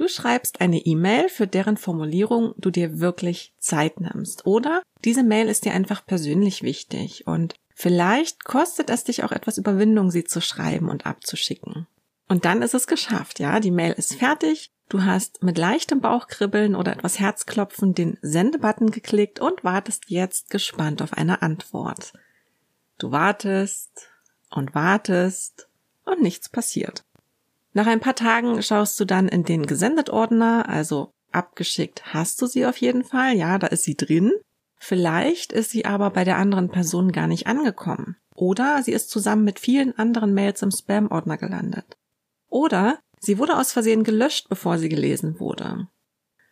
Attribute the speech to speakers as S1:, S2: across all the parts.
S1: Du schreibst eine E-Mail, für deren Formulierung du dir wirklich Zeit nimmst. Oder diese Mail ist dir einfach persönlich wichtig und vielleicht kostet es dich auch etwas Überwindung, sie zu schreiben und abzuschicken. Und dann ist es geschafft, ja, die Mail ist fertig, du hast mit leichtem Bauchkribbeln oder etwas Herzklopfen den Sendebutton geklickt und wartest jetzt gespannt auf eine Antwort. Du wartest und wartest und nichts passiert. Nach ein paar Tagen schaust du dann in den Gesendet-Ordner, also abgeschickt hast du sie auf jeden Fall, ja, da ist sie drin. Vielleicht ist sie aber bei der anderen Person gar nicht angekommen. Oder sie ist zusammen mit vielen anderen Mails im Spam-Ordner gelandet. Oder sie wurde aus Versehen gelöscht, bevor sie gelesen wurde.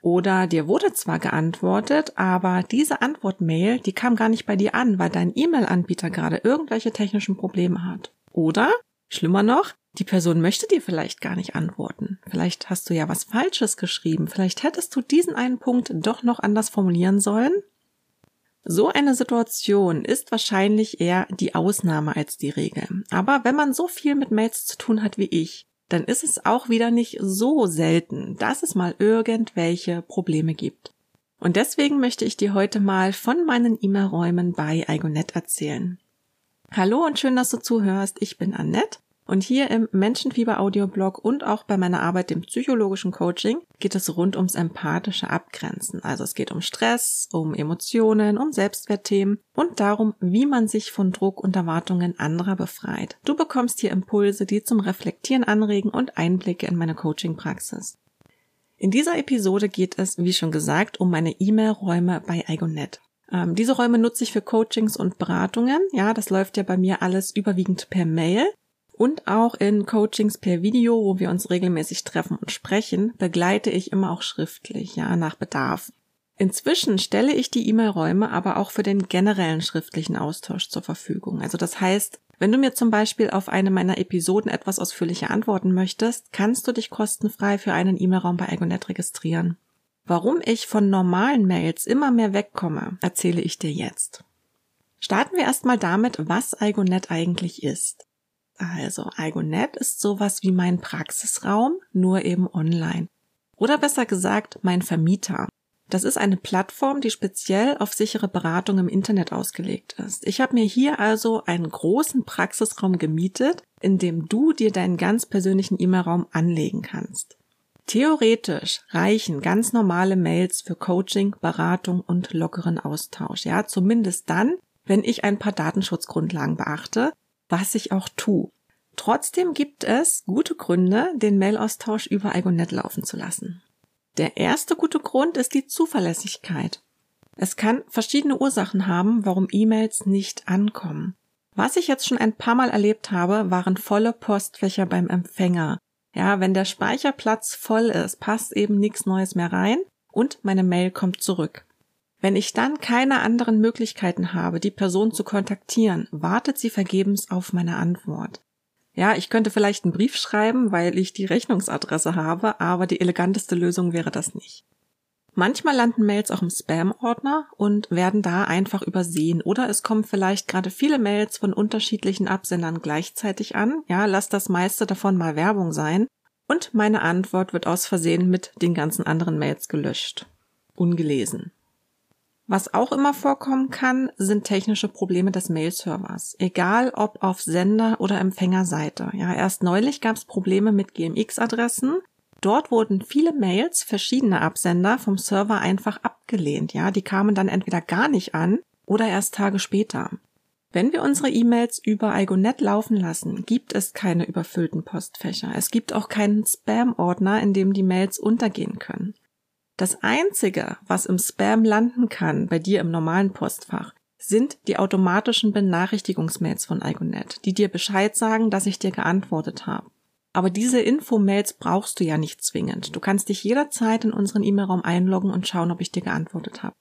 S1: Oder dir wurde zwar geantwortet, aber diese Antwortmail, die kam gar nicht bei dir an, weil dein E-Mail-Anbieter gerade irgendwelche technischen Probleme hat. Oder, schlimmer noch, die Person möchte dir vielleicht gar nicht antworten. Vielleicht hast du ja was Falsches geschrieben. Vielleicht hättest du diesen einen Punkt doch noch anders formulieren sollen. So eine Situation ist wahrscheinlich eher die Ausnahme als die Regel. Aber wenn man so viel mit Mails zu tun hat wie ich, dann ist es auch wieder nicht so selten, dass es mal irgendwelche Probleme gibt. Und deswegen möchte ich dir heute mal von meinen E-Mail-Räumen bei Igonet erzählen. Hallo und schön, dass du zuhörst. Ich bin Annette und hier im Menschenfieber Audioblog und auch bei meiner Arbeit im psychologischen Coaching geht es rund ums empathische Abgrenzen. Also es geht um Stress, um Emotionen, um Selbstwertthemen und darum, wie man sich von Druck und Erwartungen anderer befreit. Du bekommst hier Impulse, die zum Reflektieren anregen und Einblicke in meine Coaching-Praxis. In dieser Episode geht es, wie schon gesagt, um meine E-Mail-Räume bei Igonet. Ähm, diese Räume nutze ich für Coachings und Beratungen. Ja, das läuft ja bei mir alles überwiegend per Mail. Und auch in Coachings per Video, wo wir uns regelmäßig treffen und sprechen, begleite ich immer auch schriftlich, ja, nach Bedarf. Inzwischen stelle ich die E-Mail-Räume aber auch für den generellen schriftlichen Austausch zur Verfügung. Also das heißt, wenn du mir zum Beispiel auf eine meiner Episoden etwas ausführlicher antworten möchtest, kannst du dich kostenfrei für einen E-Mail-Raum bei Igonet registrieren. Warum ich von normalen Mails immer mehr wegkomme, erzähle ich dir jetzt. Starten wir erstmal damit, was Igonet eigentlich ist. Also Igonet ist sowas wie mein Praxisraum, nur eben online. Oder besser gesagt, mein Vermieter. Das ist eine Plattform, die speziell auf sichere Beratung im Internet ausgelegt ist. Ich habe mir hier also einen großen Praxisraum gemietet, in dem du dir deinen ganz persönlichen E-Mail-Raum anlegen kannst. Theoretisch reichen ganz normale Mails für Coaching, Beratung und lockeren Austausch. Ja, zumindest dann, wenn ich ein paar Datenschutzgrundlagen beachte, was ich auch tue. Trotzdem gibt es gute Gründe, den Mailaustausch über Igonet laufen zu lassen. Der erste gute Grund ist die Zuverlässigkeit. Es kann verschiedene Ursachen haben, warum E-Mails nicht ankommen. Was ich jetzt schon ein paar Mal erlebt habe, waren volle Postfächer beim Empfänger. Ja, wenn der Speicherplatz voll ist, passt eben nichts Neues mehr rein und meine Mail kommt zurück. Wenn ich dann keine anderen Möglichkeiten habe, die Person zu kontaktieren, wartet sie vergebens auf meine Antwort. Ja, ich könnte vielleicht einen Brief schreiben, weil ich die Rechnungsadresse habe, aber die eleganteste Lösung wäre das nicht. Manchmal landen Mails auch im Spam-Ordner und werden da einfach übersehen oder es kommen vielleicht gerade viele Mails von unterschiedlichen Absendern gleichzeitig an. Ja, lass das meiste davon mal Werbung sein und meine Antwort wird aus Versehen mit den ganzen anderen Mails gelöscht. Ungelesen. Was auch immer vorkommen kann, sind technische Probleme des Mail-Servers. Egal ob auf Sender- oder Empfängerseite. Ja, erst neulich gab es Probleme mit GMX-Adressen. Dort wurden viele Mails verschiedener Absender vom Server einfach abgelehnt. Ja, die kamen dann entweder gar nicht an oder erst Tage später. Wenn wir unsere E-Mails über Igonet laufen lassen, gibt es keine überfüllten Postfächer. Es gibt auch keinen Spam-Ordner, in dem die Mails untergehen können. Das Einzige, was im Spam landen kann, bei dir im normalen Postfach, sind die automatischen Benachrichtigungsmails von Igonet, die dir Bescheid sagen, dass ich dir geantwortet habe. Aber diese Infomails brauchst du ja nicht zwingend. Du kannst dich jederzeit in unseren E-Mail-Raum einloggen und schauen, ob ich dir geantwortet habe.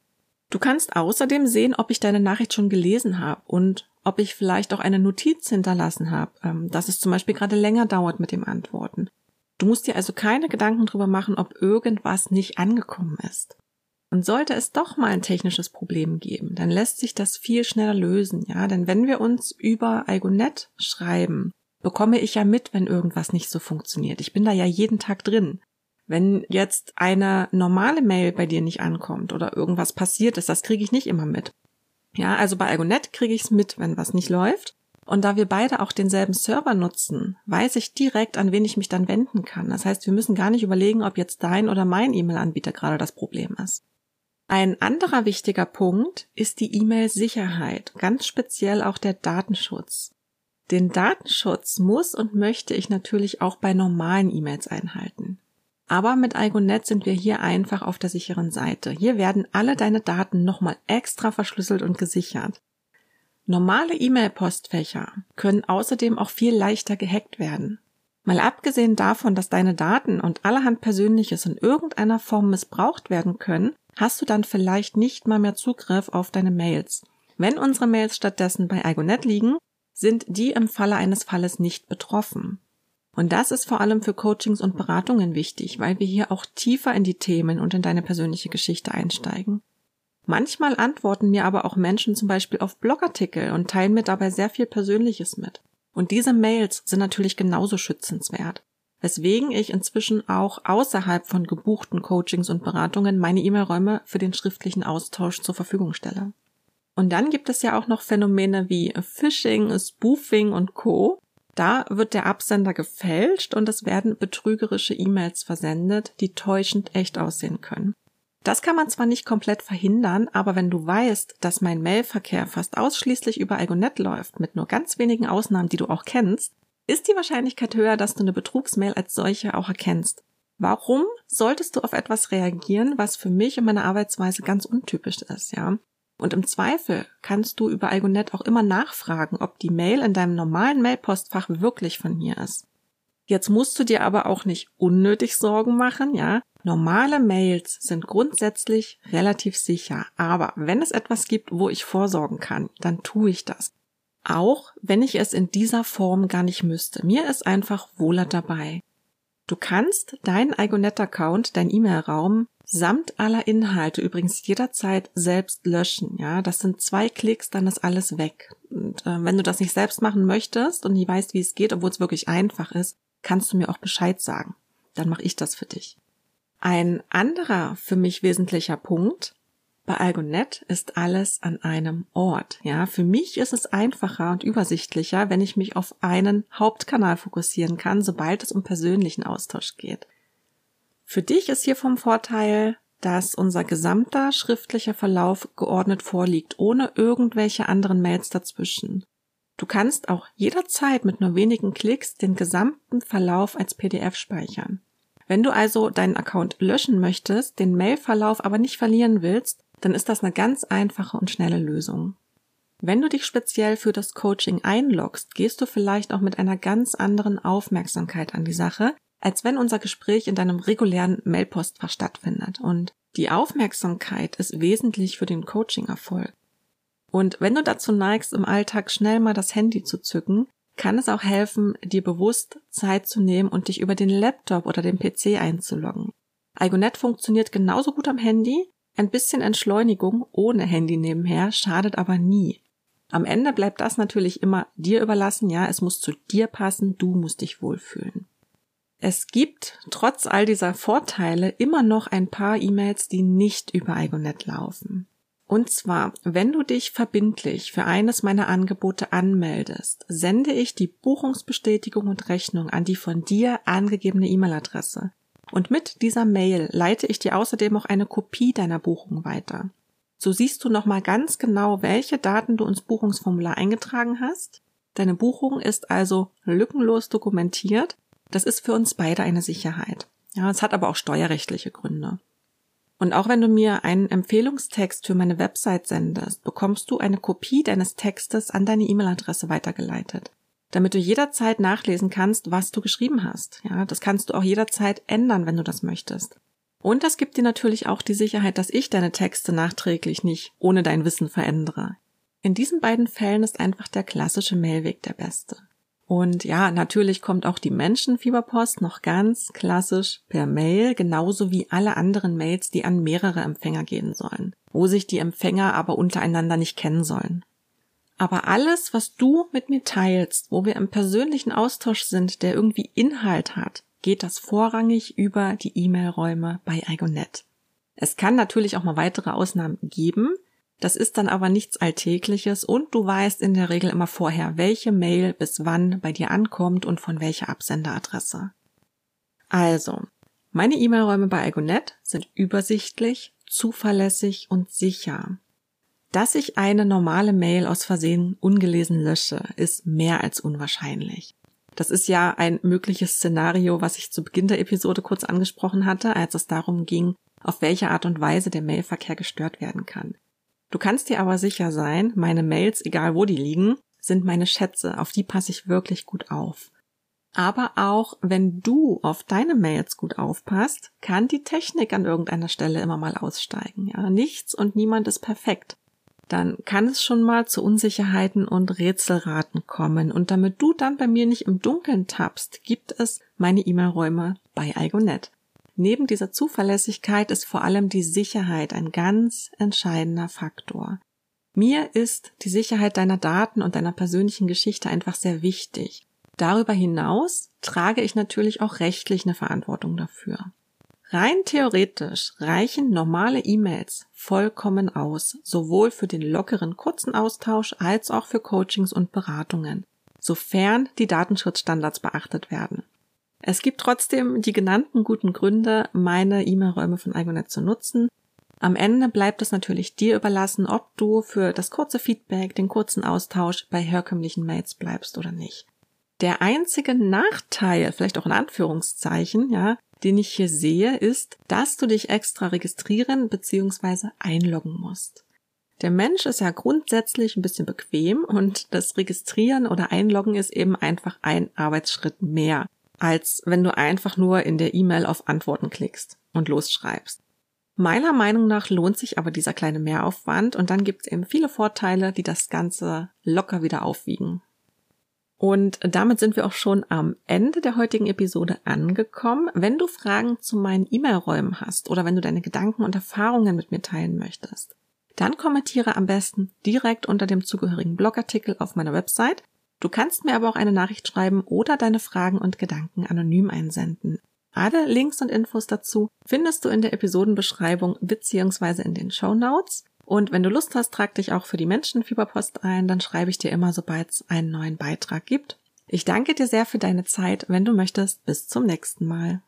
S1: Du kannst außerdem sehen, ob ich deine Nachricht schon gelesen habe und ob ich vielleicht auch eine Notiz hinterlassen habe, ähm, dass es zum Beispiel gerade länger dauert mit dem Antworten. Du musst dir also keine Gedanken drüber machen, ob irgendwas nicht angekommen ist. Und sollte es doch mal ein technisches Problem geben, dann lässt sich das viel schneller lösen, ja, denn wenn wir uns über Igonet schreiben, bekomme ich ja mit, wenn irgendwas nicht so funktioniert. Ich bin da ja jeden Tag drin. Wenn jetzt eine normale Mail bei dir nicht ankommt oder irgendwas passiert ist, das kriege ich nicht immer mit. Ja, also bei Algonet kriege ich es mit, wenn was nicht läuft. Und da wir beide auch denselben Server nutzen, weiß ich direkt, an wen ich mich dann wenden kann. Das heißt, wir müssen gar nicht überlegen, ob jetzt dein oder mein E-Mail-Anbieter gerade das Problem ist. Ein anderer wichtiger Punkt ist die E-Mail-Sicherheit, ganz speziell auch der Datenschutz. Den Datenschutz muss und möchte ich natürlich auch bei normalen E-Mails einhalten. Aber mit Igonet sind wir hier einfach auf der sicheren Seite. Hier werden alle deine Daten nochmal extra verschlüsselt und gesichert. Normale E-Mail-Postfächer können außerdem auch viel leichter gehackt werden. Mal abgesehen davon, dass deine Daten und allerhand Persönliches in irgendeiner Form missbraucht werden können, hast du dann vielleicht nicht mal mehr Zugriff auf deine Mails. Wenn unsere Mails stattdessen bei Igonet liegen, sind die im Falle eines Falles nicht betroffen. Und das ist vor allem für Coachings und Beratungen wichtig, weil wir hier auch tiefer in die Themen und in deine persönliche Geschichte einsteigen. Manchmal antworten mir aber auch Menschen zum Beispiel auf Blogartikel und teilen mir dabei sehr viel Persönliches mit. Und diese Mails sind natürlich genauso schützenswert. Weswegen ich inzwischen auch außerhalb von gebuchten Coachings und Beratungen meine E-Mail-Räume für den schriftlichen Austausch zur Verfügung stelle. Und dann gibt es ja auch noch Phänomene wie Phishing, Spoofing und Co. Da wird der Absender gefälscht und es werden betrügerische E-Mails versendet, die täuschend echt aussehen können. Das kann man zwar nicht komplett verhindern, aber wenn du weißt, dass mein Mailverkehr fast ausschließlich über Algonet läuft, mit nur ganz wenigen Ausnahmen, die du auch kennst, ist die Wahrscheinlichkeit höher, dass du eine Betrugsmail als solche auch erkennst. Warum solltest du auf etwas reagieren, was für mich und meine Arbeitsweise ganz untypisch ist, ja? Und im Zweifel kannst du über Algonet auch immer nachfragen, ob die Mail in deinem normalen Mailpostfach wirklich von mir ist. Jetzt musst du dir aber auch nicht unnötig Sorgen machen, ja. Normale Mails sind grundsätzlich relativ sicher, aber wenn es etwas gibt, wo ich vorsorgen kann, dann tue ich das. Auch wenn ich es in dieser Form gar nicht müsste. Mir ist einfach wohler dabei. Du kannst deinen Igonet-Account, dein E-Mail-Raum, samt aller Inhalte übrigens jederzeit selbst löschen. Ja, das sind zwei Klicks, dann ist alles weg. Und äh, wenn du das nicht selbst machen möchtest und nie weißt, wie es geht, obwohl es wirklich einfach ist, kannst du mir auch Bescheid sagen. Dann mache ich das für dich. Ein anderer für mich wesentlicher Punkt bei Algonet ist alles an einem Ort. Ja, für mich ist es einfacher und übersichtlicher, wenn ich mich auf einen Hauptkanal fokussieren kann, sobald es um persönlichen Austausch geht. Für dich ist hier vom Vorteil, dass unser gesamter schriftlicher Verlauf geordnet vorliegt, ohne irgendwelche anderen Mails dazwischen. Du kannst auch jederzeit mit nur wenigen Klicks den gesamten Verlauf als PDF speichern. Wenn du also deinen Account löschen möchtest, den Mailverlauf aber nicht verlieren willst, dann ist das eine ganz einfache und schnelle Lösung. Wenn du dich speziell für das Coaching einloggst, gehst du vielleicht auch mit einer ganz anderen Aufmerksamkeit an die Sache, als wenn unser Gespräch in deinem regulären Mailpostfach stattfindet. Und die Aufmerksamkeit ist wesentlich für den Coaching-Erfolg. Und wenn du dazu neigst, im Alltag schnell mal das Handy zu zücken, kann es auch helfen, dir bewusst Zeit zu nehmen und dich über den Laptop oder den PC einzuloggen. Igonet funktioniert genauso gut am Handy. Ein bisschen Entschleunigung ohne Handy nebenher schadet aber nie. Am Ende bleibt das natürlich immer dir überlassen, ja, es muss zu dir passen, du musst dich wohlfühlen. Es gibt trotz all dieser Vorteile immer noch ein paar E-Mails, die nicht über Igonet laufen. Und zwar, wenn du dich verbindlich für eines meiner Angebote anmeldest, sende ich die Buchungsbestätigung und Rechnung an die von dir angegebene E-Mail-Adresse. Und mit dieser Mail leite ich dir außerdem auch eine Kopie deiner Buchung weiter. So siehst du nochmal ganz genau, welche Daten du ins Buchungsformular eingetragen hast. Deine Buchung ist also lückenlos dokumentiert. Das ist für uns beide eine Sicherheit. Ja, es hat aber auch steuerrechtliche Gründe. Und auch wenn du mir einen Empfehlungstext für meine Website sendest, bekommst du eine Kopie deines Textes an deine E-Mail-Adresse weitergeleitet, damit du jederzeit nachlesen kannst, was du geschrieben hast. Ja, das kannst du auch jederzeit ändern, wenn du das möchtest. Und das gibt dir natürlich auch die Sicherheit, dass ich deine Texte nachträglich nicht ohne dein Wissen verändere. In diesen beiden Fällen ist einfach der klassische Mailweg der beste. Und ja, natürlich kommt auch die Menschenfieberpost noch ganz klassisch per Mail, genauso wie alle anderen Mails, die an mehrere Empfänger gehen sollen, wo sich die Empfänger aber untereinander nicht kennen sollen. Aber alles, was du mit mir teilst, wo wir im persönlichen Austausch sind, der irgendwie Inhalt hat, geht das vorrangig über die E-Mail-Räume bei Igonet. Es kann natürlich auch mal weitere Ausnahmen geben. Das ist dann aber nichts Alltägliches und du weißt in der Regel immer vorher, welche Mail bis wann bei dir ankommt und von welcher Absenderadresse. Also, meine E-Mail-Räume bei Igonet sind übersichtlich, zuverlässig und sicher. Dass ich eine normale Mail aus Versehen ungelesen lösche, ist mehr als unwahrscheinlich. Das ist ja ein mögliches Szenario, was ich zu Beginn der Episode kurz angesprochen hatte, als es darum ging, auf welche Art und Weise der Mailverkehr gestört werden kann. Du kannst dir aber sicher sein, meine Mails, egal wo die liegen, sind meine Schätze, auf die passe ich wirklich gut auf. Aber auch wenn du auf deine Mails gut aufpasst, kann die Technik an irgendeiner Stelle immer mal aussteigen. Ja, nichts und niemand ist perfekt. Dann kann es schon mal zu Unsicherheiten und Rätselraten kommen. Und damit du dann bei mir nicht im Dunkeln tappst, gibt es meine E-Mail-Räume bei Igonet. Neben dieser Zuverlässigkeit ist vor allem die Sicherheit ein ganz entscheidender Faktor. Mir ist die Sicherheit deiner Daten und deiner persönlichen Geschichte einfach sehr wichtig. Darüber hinaus trage ich natürlich auch rechtlich eine Verantwortung dafür. Rein theoretisch reichen normale E-Mails vollkommen aus, sowohl für den lockeren kurzen Austausch als auch für Coachings und Beratungen, sofern die Datenschutzstandards beachtet werden. Es gibt trotzdem die genannten guten Gründe, meine E-Mail-Räume von Igonet zu nutzen. Am Ende bleibt es natürlich dir überlassen, ob du für das kurze Feedback, den kurzen Austausch bei herkömmlichen Mails bleibst oder nicht. Der einzige Nachteil, vielleicht auch in Anführungszeichen, ja, den ich hier sehe, ist, dass du dich extra registrieren bzw. einloggen musst. Der Mensch ist ja grundsätzlich ein bisschen bequem und das Registrieren oder Einloggen ist eben einfach ein Arbeitsschritt mehr als wenn du einfach nur in der E-Mail auf Antworten klickst und losschreibst. Meiner Meinung nach lohnt sich aber dieser kleine Mehraufwand und dann gibt es eben viele Vorteile, die das Ganze locker wieder aufwiegen. Und damit sind wir auch schon am Ende der heutigen Episode angekommen. Wenn du Fragen zu meinen E-Mail-Räumen hast oder wenn du deine Gedanken und Erfahrungen mit mir teilen möchtest, dann kommentiere am besten direkt unter dem zugehörigen Blogartikel auf meiner Website Du kannst mir aber auch eine Nachricht schreiben oder deine Fragen und Gedanken anonym einsenden. Alle Links und Infos dazu findest du in der Episodenbeschreibung bzw. in den Show Notes. Und wenn du Lust hast, trag dich auch für die Menschenfieberpost ein, dann schreibe ich dir immer, sobald es einen neuen Beitrag gibt. Ich danke dir sehr für deine Zeit. Wenn du möchtest, bis zum nächsten Mal.